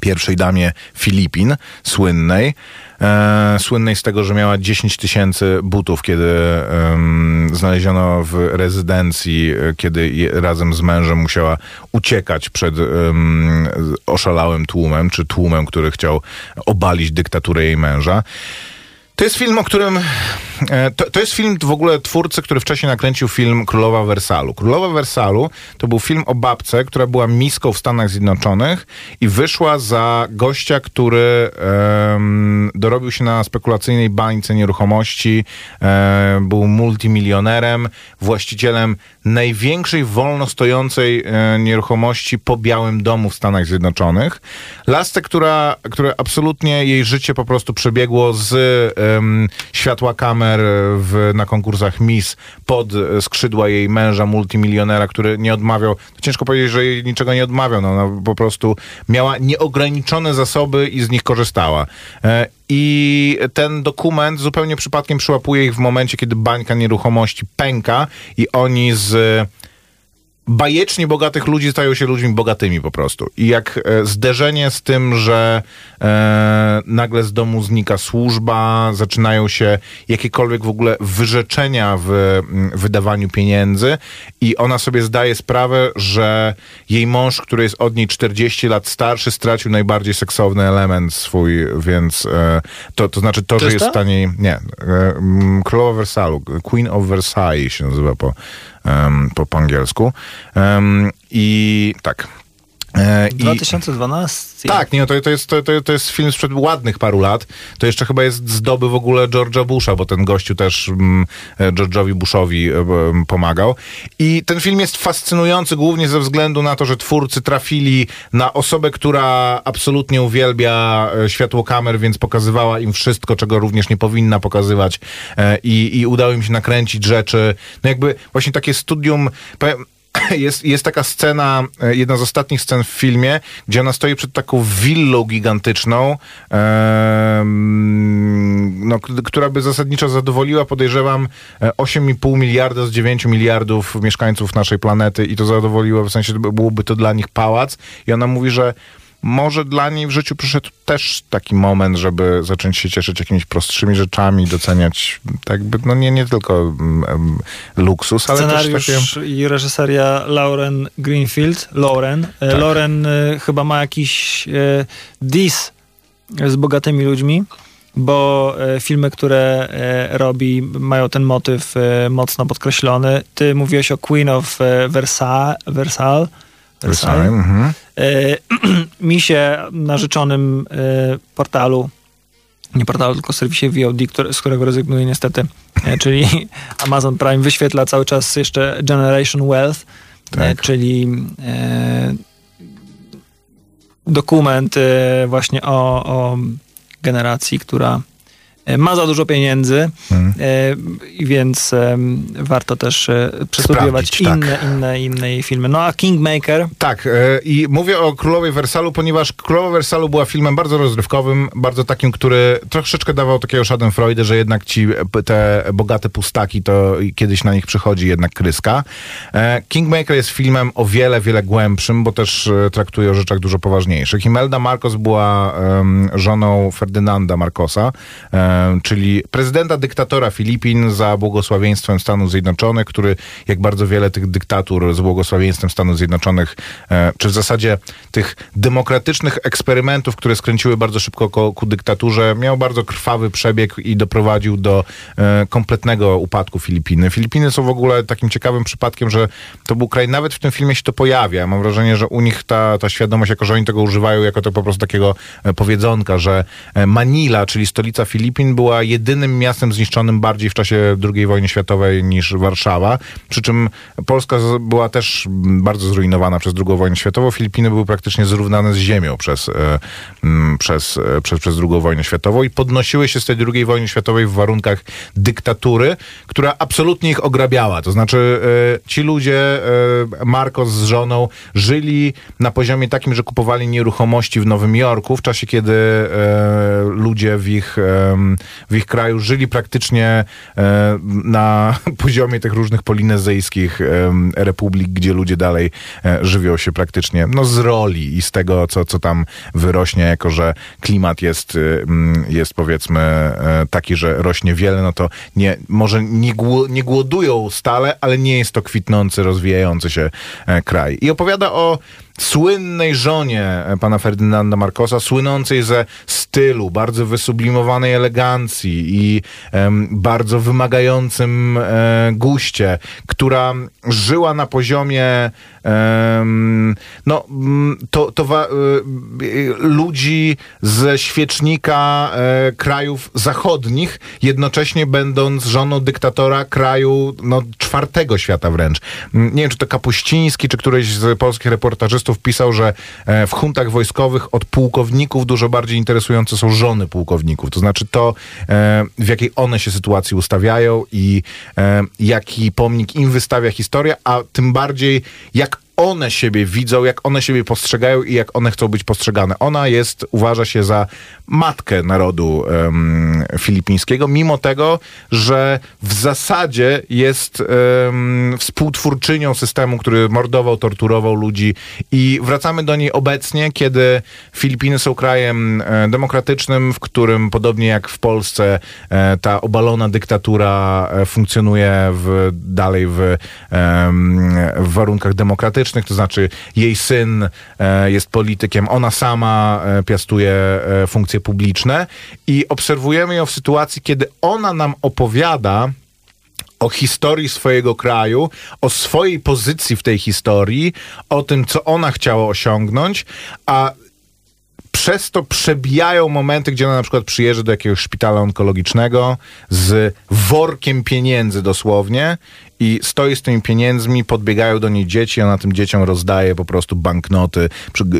pierwszej damie Filipin, słynnej. E, słynnej z tego, że miała 10 tysięcy butów, kiedy znaleziono w rezydencji, e, kiedy je, razem z mężem musiała uciekać przed oszalałym tłumem, czy tłumem, który chciał obalić dyktaturę jej męża. To jest film, o którym. E, To, to jest film w ogóle twórcy, który wcześniej nakręcił film Królowa Wersalu. Królowa Wersalu to był film o babce, która była miską w Stanach Zjednoczonych i wyszła za gościa, który em, dorobił się na spekulacyjnej bańce nieruchomości, e, był multimilionerem, właścicielem największej wolno stojącej e, nieruchomości po Białym Domu w Stanach Zjednoczonych. Lasce, która, która absolutnie jej życie po prostu przebiegło z światła kamer numer w, na konkursach Miss pod skrzydła jej męża, multimilionera, który nie odmawiał, ciężko powiedzieć, że jej niczego nie odmawiał, no, po prostu miała nieograniczone zasoby i z nich korzystała. E, I ten dokument zupełnie przypadkiem przyłapuje ich w momencie, kiedy bańka nieruchomości pęka i oni z bajecznie bogatych ludzi stają się ludźmi bogatymi po prostu. I jak e, zderzenie z tym, że e, nagle z domu znika służba, zaczynają się jakiekolwiek w ogóle wyrzeczenia w wydawaniu pieniędzy i ona sobie zdaje sprawę, że jej mąż, który jest od niej 40 lat starszy, stracił najbardziej seksowny element swój, więc e, to, to znaczy to, że jest w stanie... Nie. E, Królowa Wersalu, Queen of Versailles się nazywa po, po, angielsku. I tak. E, i- 2012. tak, nie, no to, to, jest, to, to, jest film sprzed ładnych paru lat. To jeszcze chyba jest z doby w ogóle George'a Busha, bo ten gościu też mm, e, George'owi Bushowi e, m, pomagał. I ten film jest fascynujący głównie ze względu na to, że twórcy trafili na osobę, która absolutnie uwielbia światło kamer, więc pokazywała im wszystko, czego również nie powinna pokazywać e, i, i udało im się nakręcić rzeczy. No jakby właśnie takie studium... powiem, jest, jest taka scena, e, jedna z ostatnich scen w filmie, gdzie ona stoi przed taką willą gigantyczną, no, która by zasadniczo zadowoliła, podejrzewam, e, 8,5 miliarda z 9 miliardów mieszkańców naszej planety i to zadowoliło, w sensie by- byłoby to dla nich pałac. I ona mówi, że może dla niej w życiu przyszedł też taki moment, żeby zacząć się cieszyć jakimiś prostszymi rzeczami, doceniać tak jakby, no nie, nie tylko em, luksus, ale też Scenariusz takie... i reżyseria Lauren Greenfield. Lauren. E, Tak. Lauren e, chyba ma jakiś e, dis z bogatymi ludźmi, bo e, filmy, które e, robi, mają ten motyw e, mocno podkreślony. Ty mówiłeś o Queen of e, Versailles. Versailles. Versailles, mhm. E, misie narzeczonym e, portalu, nie portalu, tylko serwisie VOD, który, z którego rezygnuję niestety, e, czyli Amazon Prime wyświetla cały czas jeszcze Generation Wealth, Tak. czyli dokument właśnie o, o generacji, która ma za dużo pieniędzy, Mhm. e, więc e, warto też e, przestudiować tak. inne, inne, inne jej filmy. No a Kingmaker Tak, e, i mówię o Królowej Wersalu, ponieważ Królowa Wersalu była filmem bardzo rozrywkowym, bardzo takim, który troszeczkę dawał takiego schadenfreude, że jednak ci e, te bogate pustaki, to kiedyś na nich przychodzi jednak kryska. E, Kingmaker jest filmem o wiele, wiele głębszym, bo też e, traktuje o rzeczach dużo poważniejszych. Imelda Marcos była żoną Ferdynanda Marcosa, czyli prezydenta dyktatora Filipin za błogosławieństwem Stanów Zjednoczonych, który jak bardzo wiele tych dyktatur z błogosławieństwem Stanów Zjednoczonych, e, czy w zasadzie tych demokratycznych eksperymentów, które skręciły bardzo szybko ku, ku dyktaturze, miał bardzo krwawy przebieg i doprowadził do e, kompletnego upadku Filipiny. Filipiny są w ogóle takim ciekawym przypadkiem, że to był kraj, nawet w tym filmie się to pojawia. Mam wrażenie, że u nich ta, ta świadomość, jako że oni tego używają, jako to po prostu takiego e, powiedzonka, że e, Manila, czyli stolica Filipin, była jedynym miastem zniszczonym bardziej w czasie II wojny światowej niż Warszawa. Przy czym Polska była też bardzo zrujnowana przez II wojnę światową. Filipiny były praktycznie zrównane z ziemią przez, e, mm, przez, e, przez, przez II wojnę światową i podnosiły się z tej II wojny światowej w warunkach dyktatury, która absolutnie ich ograbiała. To znaczy e, ci ludzie, e, Marcos z żoną, żyli na poziomie takim, że kupowali nieruchomości w Nowym Jorku w czasie, kiedy e, ludzie w ich, w ich kraju żyli praktycznie e, na poziomie tych różnych polinezyjskich em, republik, gdzie ludzie dalej e, żywią się praktycznie no, z roli i z tego, co, co tam wyrośnie, jako że klimat jest, jest powiedzmy e, taki, że rośnie wiele, no to nie, może nie, nie głodują stale, ale nie jest to kwitnący, rozwijający się e, kraj. I opowiada o słynnej żonie e, pana Ferdynanda Marcosa, słynącej ze stylu, bardzo wysublimowanej elegancji i bardzo wymagającym e, guście, która żyła na poziomie no, to, to wa, y, ludzi ze świecznika e, krajów zachodnich, jednocześnie będąc żoną dyktatora kraju no, czwartego świata wręcz. Nie wiem, czy to Kapuściński, czy któryś z polskich reportażystów publicystów pisał, że e, w huntach wojskowych od pułkowników dużo bardziej interesujące są żony pułkowników. To znaczy to, e, w jakiej one się sytuacji ustawiają i e, jaki pomnik im wystawia historia, a tym bardziej jak one siebie widzą, jak one siebie postrzegają i jak one chcą być postrzegane. Ona jest, uważa się za matkę narodu em, filipińskiego, mimo tego, że w zasadzie jest em, współtwórczynią systemu, który mordował, torturował ludzi i wracamy do niej obecnie, kiedy Filipiny są krajem e, demokratycznym, w którym podobnie jak w Polsce e, ta obalona dyktatura e, funkcjonuje w, dalej w, w warunkach demokratycznych, to znaczy jej syn e, jest politykiem, ona sama e, piastuje e, funkcje publiczne i obserwujemy ją w sytuacji, kiedy ona nam opowiada o historii swojego kraju, o swojej pozycji w tej historii, o tym, co ona chciała osiągnąć, a przez to przebijają momenty, gdzie ona na przykład przyjeżdża do jakiegoś szpitala onkologicznego z workiem pieniędzy dosłownie i stoi z tymi pieniędzmi, podbiegają do niej dzieci, ona tym dzieciom rozdaje po prostu banknoty,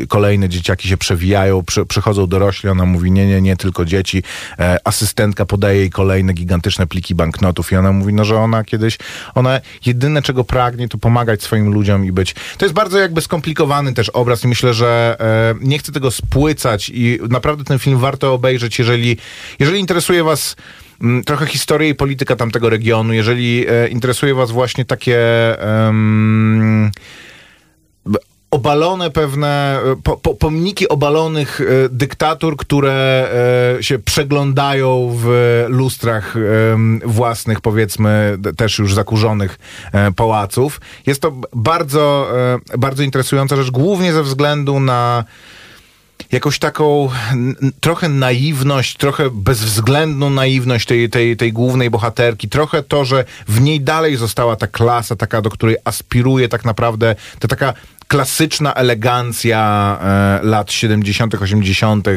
kolejne dzieciaki się przewijają, przy, przychodzą dorośli, ona mówi nie, nie, nie, tylko dzieci. E, asystentka podaje jej kolejne gigantyczne pliki banknotów i ona mówi, no, że ona kiedyś, ona jedyne czego pragnie, to pomagać swoim ludziom i być. To jest bardzo jakby skomplikowany też obraz i myślę, że e, nie chcę tego spłycać i naprawdę ten film warto obejrzeć, jeżeli, jeżeli interesuje was trochę historia i polityka tamtego regionu, jeżeli e, interesuje was właśnie takie b- obalone pewne, e, po, po, pomniki obalonych e, dyktatur, które się przeglądają w lustrach własnych, powiedzmy, też już zakurzonych pałaców. Jest to bardzo, bardzo interesująca rzecz, głównie ze względu na jakąś taką trochę naiwność, trochę bezwzględną naiwność tej, tej, tej głównej bohaterki, trochę to, że w niej dalej została ta klasa, taka, do której aspiruje tak naprawdę, to taka klasyczna elegancja e, lat 70., 80.,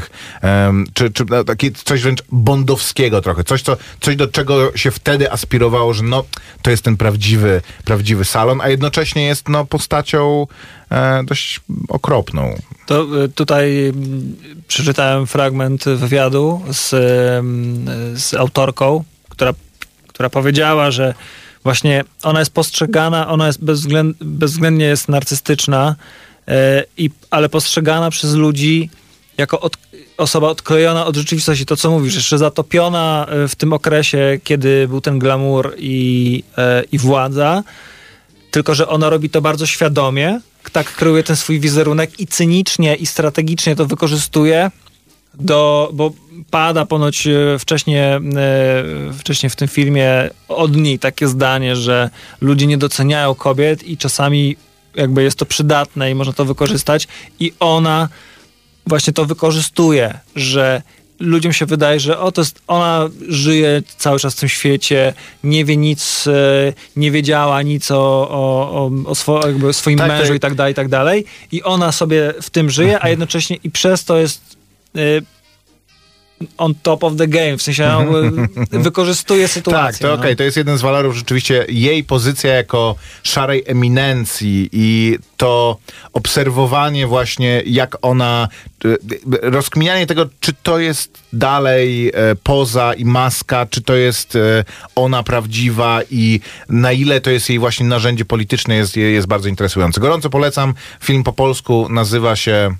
em, czy, czy no, coś wręcz bondowskiego trochę, coś, co, coś do czego się wtedy aspirowało, że no, to jest ten prawdziwy, prawdziwy salon, a jednocześnie jest no, postacią e, dość okropną. To y, tutaj mm, przeczytałem fragment wywiadu z, z autorką, która, która powiedziała, że właśnie ona jest postrzegana, ona jest bezwzględ, bezwzględnie jest narcystyczna, y, i, ale postrzegana przez ludzi jako od, osoba odklejona od rzeczywistości. To, co mówisz, jeszcze zatopiona y, w tym okresie, kiedy był ten glamour i, y, i władza, tylko że ona robi to bardzo świadomie, tak kreuje ten swój wizerunek i cynicznie i strategicznie to wykorzystuje, do, bo pada ponoć e, wcześniej, e, wcześniej w tym filmie od niej takie zdanie, że ludzie nie doceniają kobiet i czasami jakby jest to przydatne i można to wykorzystać i ona właśnie to wykorzystuje, że ludziom się wydaje, że o, to jest, ona żyje cały czas w tym świecie, nie wie nic, e, nie wiedziała nic o, o, o, swo, swoim Tak, mężu tak. i tak dalej, i tak dalej. I ona sobie w tym żyje, a jednocześnie i przez to jest on top of the game, w sensie e, wykorzystuje sytuację. Tak, to no. okej, to jest jeden z walorów rzeczywiście jej pozycja jako szarej eminencji i to obserwowanie właśnie jak ona, y, y, rozkminianie tego, czy to jest dalej e, poza i maska, czy to jest e, ona prawdziwa i na ile to jest jej właśnie narzędzie polityczne jest, jest bardzo interesujące. Gorąco polecam, film po polsku nazywa się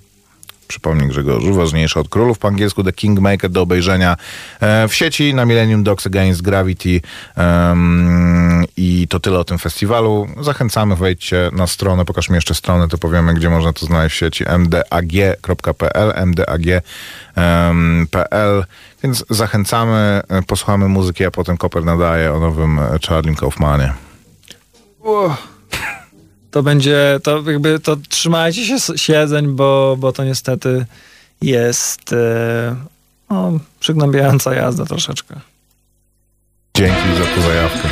przypomnij Grzegorzu, ważniejsze od królów, po angielsku The Kingmaker do obejrzenia e, w sieci na Millennium Dogs Against Gravity em, i to tyle o tym festiwalu. Zachęcamy, wejdźcie na stronę, pokaż mi jeszcze stronę, to powiemy, gdzie można to znaleźć w sieci mdag.pl, mdag.pl, więc zachęcamy, e, posłuchamy muzyki, a potem Koper nadaje o nowym e, Charlie Kaufmanie. To będzie, to jakby, to trzymajcie się siedzeń, bo, bo to niestety jest e, no, przygnębiająca jazda troszeczkę. Dzięki za tę zajawkę.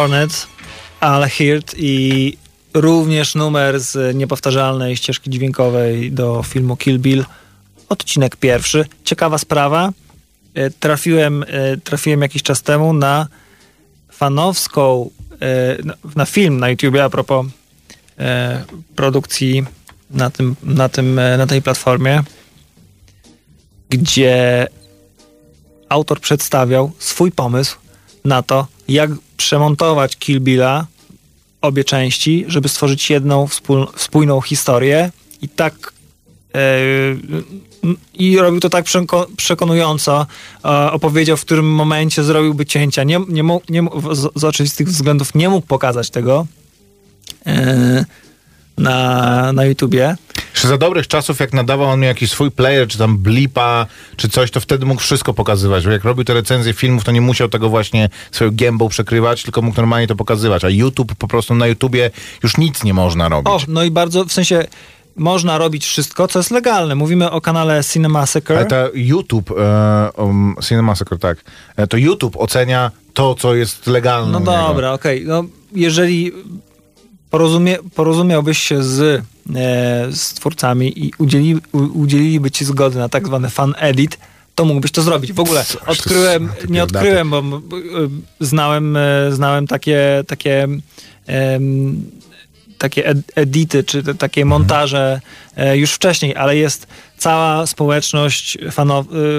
Hornet, Al Hirt i również numer z niepowtarzalnej ścieżki dźwiękowej do filmu Kill Bill, odcinek pierwszy. Ciekawa sprawa. E, Trafiłem, e, trafiłem jakiś czas temu na fanowską, e, na- film na YouTubie a propos produkcji na, tym, na, tym, na tej platformie, gdzie autor przedstawiał swój pomysł na to, jak przemontować Kill Billa, obie części, żeby stworzyć jedną spójną historię i tak e, i robił to tak przeko- przekonująco, opowiedział, w którym momencie zrobiłby cięcia. Nie, nie, mógł- nie, mógł- z, z oczywistych względów nie mógł pokazać tego e, na, na YouTubie. Jeszcze za dobrych czasów, jak nadawał on mi jakiś swój player, czy tam blipa, czy coś, to wtedy mógł wszystko pokazywać. Bo jak robił te recenzje filmów, to nie musiał tego właśnie swoją gębą przekrywać, tylko mógł normalnie to pokazywać. A YouTube po prostu na YouTubie już nic nie można robić. O, no i bardzo, w sensie można robić wszystko, co jest legalne. Mówimy o kanale Cinemassacre. Ale to YouTube, e, um, Cinemassacre, tak, e, to YouTube ocenia to, co jest legalne. No dobra, okej. No, jeżeli porozumie, porozumiałbyś się z, e, z twórcami i udzieli, u, udzieliliby ci zgody na tak zwany fan edit, to mógłbyś to zrobić. W ogóle odkryłem, nie odkryłem, bo e, znałem, e, znałem takie, takie takie ed- edity, czy te, takie montaże e, już wcześniej, ale jest cała społeczność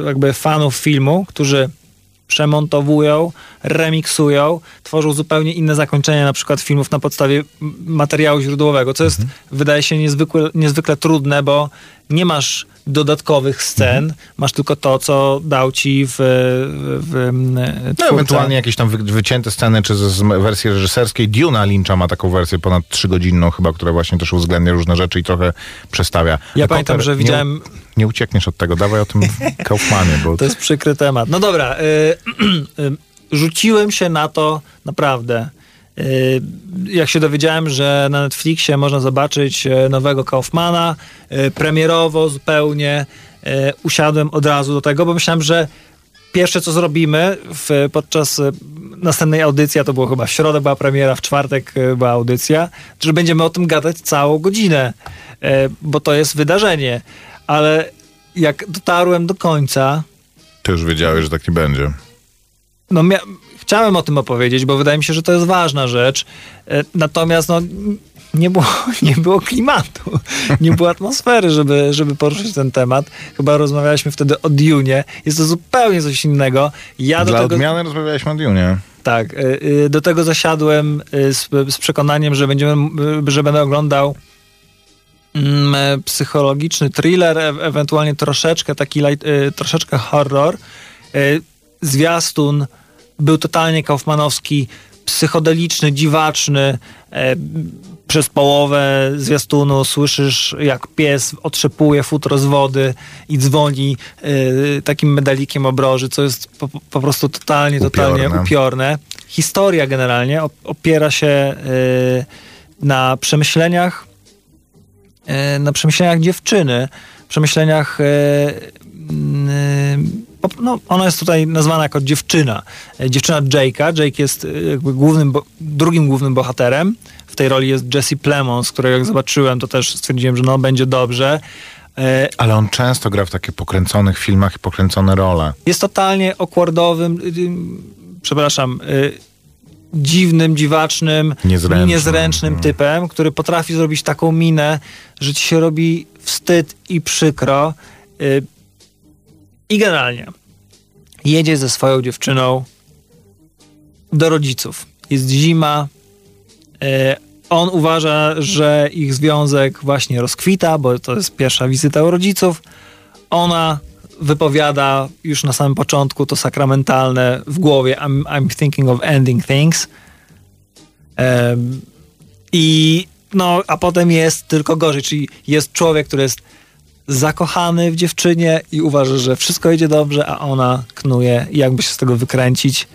jakby fanów filmu, którzy przemontowują, remiksują, tworzą zupełnie inne zakończenia na przykład filmów na podstawie materiału źródłowego, co jest, wydaje się, niezwykle, niezwykle trudne, bo nie masz dodatkowych scen, masz tylko to, co dał ci w, w, w No, ewentualnie jakieś tam wy, wycięte sceny, czy z, wersji reżyserskiej. Duna Lyncha ma taką wersję ponad trzygodzinną chyba, która właśnie też uwzględnia różne rzeczy i trochę przestawia. Ja pamiętam, że nie- widziałem- Nie, uciekniesz od tego, dawaj o tym Kaufmanie, bo To jest przykry temat. No dobra, y, y, rzuciłem się na to naprawdę. Y, jak się dowiedziałem, że na Netflixie można zobaczyć e, nowego Kaufmana, y, premierowo zupełnie, y, usiadłem od razu do tego, bo myślałem, że pierwsze co zrobimy w, podczas następnej audycji, a to było chyba w środę była premiera, w czwartek była audycja, że będziemy o tym gadać całą godzinę, bo to jest wydarzenie. Ale jak dotarłem do końca, ty już wiedziałeś, że tak nie będzie. no mia- chciałem o tym opowiedzieć, bo wydaje mi się, że to jest ważna rzecz. E, Natomiast no, nie było, nie było klimatu, nie było atmosfery, żeby, żeby poruszyć ten temat. Chyba rozmawialiśmy wtedy o Dune. Jest to zupełnie coś innego. Ja do Dla tego, odmiany rozmawialiśmy o Dune. tak, y, y, do tego zasiadłem z, z przekonaniem, że, będziemy, że będę oglądał mm, e, psychologiczny thriller, e- ewentualnie troszeczkę taki light, troszeczkę horror. Zwiastun był totalnie kaufmanowski, psychodeliczny, dziwaczny. E, Przez połowę zwiastunu słyszysz, jak pies otrzepuje futro z wody i dzwoni y, takim medalikiem obroży, co jest po, po prostu totalnie, totalnie Upiorne. upiorne. Historia generalnie op- opiera się y, na przemyśleniach e, na przemyśleniach dziewczyny, przemyśleniach no, ona jest tutaj nazwana jako dziewczyna. E, Dziewczyna Jake'a. Jake jest e, jakby głównym, drugim głównym bohaterem. W tej roli jest Jesse Plemons, którego jak zobaczyłem, to też stwierdziłem, że no będzie dobrze. E, Ale on często gra w takich pokręconych filmach i pokręcone role. jest totalnie awkwardowym, y, y, przepraszam, y, dziwnym, dziwacznym, Niezręcznym. niezręcznym Mhm. typem, który potrafi zrobić taką minę, że ci się robi wstyd i przykro. I generalnie jedzie ze swoją dziewczyną do rodziców. Jest zima. y, On uważa, że ich związek właśnie rozkwita, bo to jest pierwsza wizyta u rodziców. Ona wypowiada już na samym początku to sakramentalne w głowie I'm, I'm thinking of ending things. I no, a potem jest tylko gorzej, czyli jest człowiek, który jest zakochany w dziewczynie i uważa, że wszystko idzie dobrze, a ona knuje, jakby się z tego wykręcić.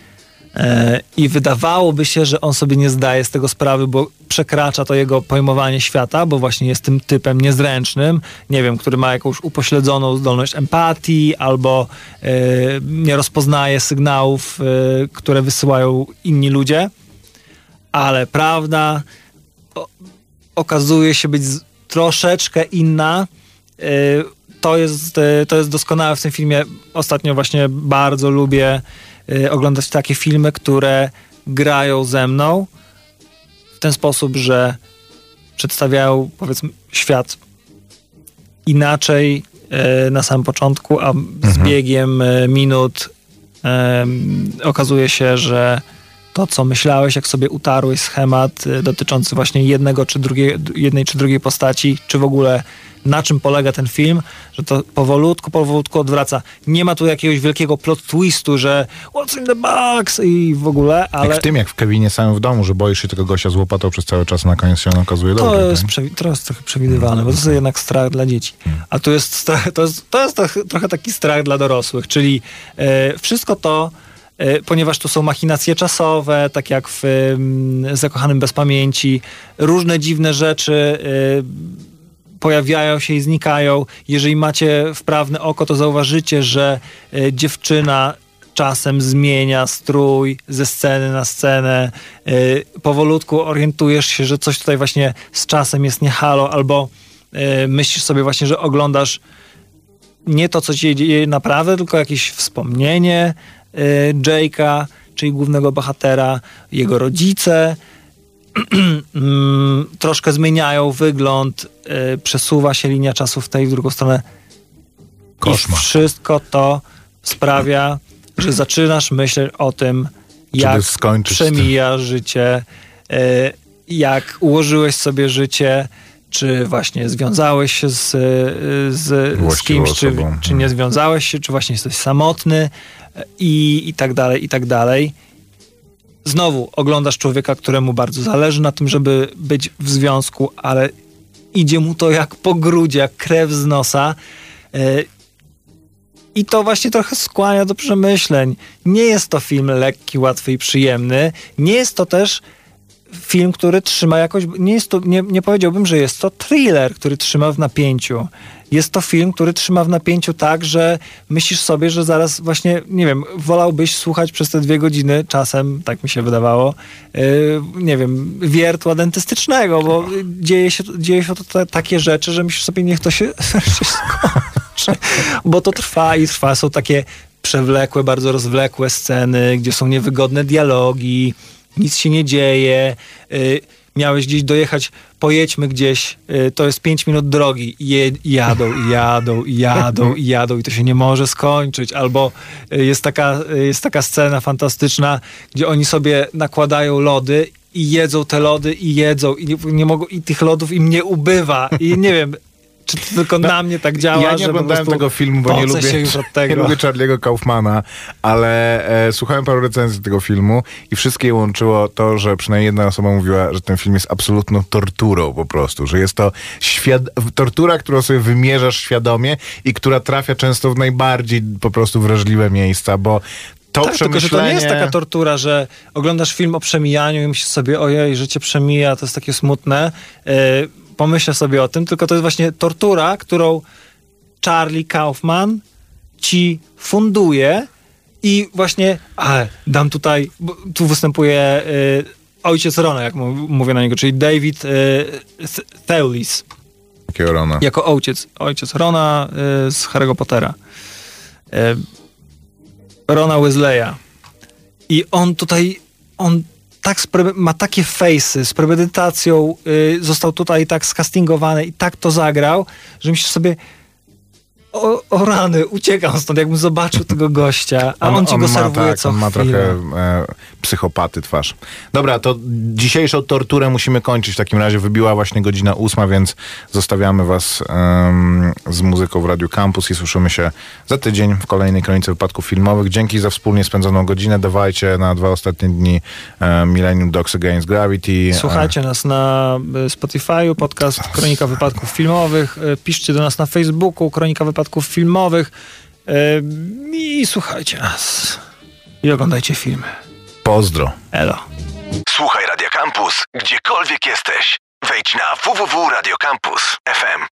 E, I wydawałoby się, że on sobie nie zdaje z tego sprawy, bo przekracza to jego pojmowanie świata, bo właśnie jest tym typem niezręcznym, nie wiem, który ma jakąś upośledzoną zdolność empatii albo e, nie rozpoznaje sygnałów, e, które wysyłają inni ludzie. ale prawda o, okazuje się być troszeczkę inna. Y, to jest, y, to jest doskonałe w tym filmie. Ostatnio właśnie bardzo lubię y, oglądać takie filmy, które grają ze mną w ten sposób, że przedstawiają powiedzmy świat inaczej na samym początku, a z biegiem e, minut okazuje się, że to, co myślałeś, jak sobie utarłeś schemat e, dotyczący właśnie jednego czy drugiej, jednej czy drugiej postaci, czy w ogóle na czym polega ten film, że to powolutku, powolutku odwraca. Nie ma tu jakiegoś wielkiego plot twistu, że what's in the box i w ogóle, ale... Jak w tym, jak w Kevinie samym w domu, że boisz się tego gościa z łopatą przez cały czas, na koniec się on okazuje To dobry. jest, przewi- to jest trochę przewidywalne, bo to jest jednak strach dla dzieci. A tu jest strach, to jest, to jest trochę, trochę taki strach dla dorosłych, czyli e, wszystko to, ponieważ tu są machinacje czasowe, tak jak w em, Zakochanym bez pamięci, różne dziwne rzeczy e, pojawiają się i znikają. Jeżeli macie wprawne oko, to zauważycie, że e, dziewczyna czasem zmienia strój ze sceny na scenę. E, powolutku orientujesz się, że coś tutaj właśnie z czasem jest nie halo, albo e, myślisz sobie właśnie, że oglądasz nie to, co się dzieje naprawdę, tylko jakieś wspomnienie e, Jake'a, czyli głównego bohatera, jego rodzice. Mm, troszkę zmieniają wygląd, e, przesuwa się linia czasu w tej i w drugą stronę. Koszmar. I wszystko to sprawia, że zaczynasz myśleć o tym, jak przemija życie, e, jak ułożyłeś sobie życie, czy właśnie związałeś się z, z, z kimś, czy, czy nie związałeś się, czy właśnie jesteś samotny i, i tak dalej, i tak dalej. Znowu oglądasz człowieka, któremu bardzo zależy na tym, żeby być w związku, ale idzie mu to jak po grudzie, jak krew z nosa. E, I to właśnie trochę skłania do przemyśleń. Nie jest to film lekki, łatwy i przyjemny. Nie jest to też film, który trzyma jakoś. Nie, jest to, nie, nie powiedziałbym, że jest to thriller, który trzyma w napięciu. Jest to film, który trzyma w napięciu tak, że myślisz sobie, że zaraz właśnie, nie wiem, wolałbyś słuchać przez te dwie godziny, czasem, tak mi się wydawało, yy, nie wiem, wiertła dentystycznego, bo dzieje się, dzieje się to ta, takie rzeczy, że myślisz sobie, niech to się skończy. Bo to trwa i trwa. Są takie przewlekłe, bardzo rozwlekłe sceny, gdzie są niewygodne dialogi, nic się nie dzieje. Y, miałeś gdzieś dojechać, pojedźmy gdzieś, y, to jest 5 minut drogi. Je, jadą, jadą, jadą, i jadą i to się nie może skończyć. Albo y, jest taka, y, jest taka scena fantastyczna, gdzie oni sobie nakładają lody i jedzą te lody i jedzą i nie, nie mogą, i tych lodów im nie ubywa. I nie wiem, czy to tylko na mnie tak działa, Ja nie oglądałem prostu tego filmu, bo nie lubię, nie lubię Charlie'ego Kaufmana, ale e, słuchałem paru recenzji tego filmu i wszystkie łączyło to, że przynajmniej jedna osoba mówiła, że ten film jest absolutną torturą po prostu, że jest to tortura, którą sobie wymierzasz świadomie i która trafia często w najbardziej po prostu wrażliwe miejsca, bo to Tak, tylko że to nie jest przemyślenie- taka tortura, że oglądasz film o przemijaniu i myślisz sobie, ojej, życie przemija, to jest takie smutne. Yy, pomyślę sobie o tym, tylko to jest właśnie tortura, którą Charlie Kaufman ci funduje i właśnie, a, dam tutaj, tu występuje yy, ojciec Rona, jak mówię na niego, czyli David Th- Thewlis Takiego Rona. jako ojciec, ojciec Rona y, z Harry'ego Pottera. Y, Rona Weasleya. I on tutaj, on tak ma takie fejsy, z premedytacją y, został tutaj tak skastingowany i tak to zagrał, że myślisz sobie o, o rany, uciekam stąd, jakbym zobaczył tego gościa, a on, ci go ma, serwuje tak, co on ma chwilę. trochę e, psychopaty twarz. Dobra, to dzisiejszą torturę musimy kończyć w takim razie. Wybiła właśnie godzina ósma, więc zostawiamy was em, z muzyką w Radiu Campus i słyszymy się za tydzień w kolejnej kronice wypadków filmowych. Dzięki za wspólnie spędzoną godzinę. Dawajcie na dwa ostatnie dni e, Millennium Dogs Against Gravity. Słuchajcie nas na y, Spotify'u, podcast Kronika Wypadków Filmowych. y, Piszcie do nas na Facebooku, Kronika Wypadków Filmowych. y, I słuchajcie nas. I oglądajcie filmy. Pozdro. Elo. Słuchaj Radio Campus, gdziekolwiek jesteś. Wejdź na www.radiocampus.fm.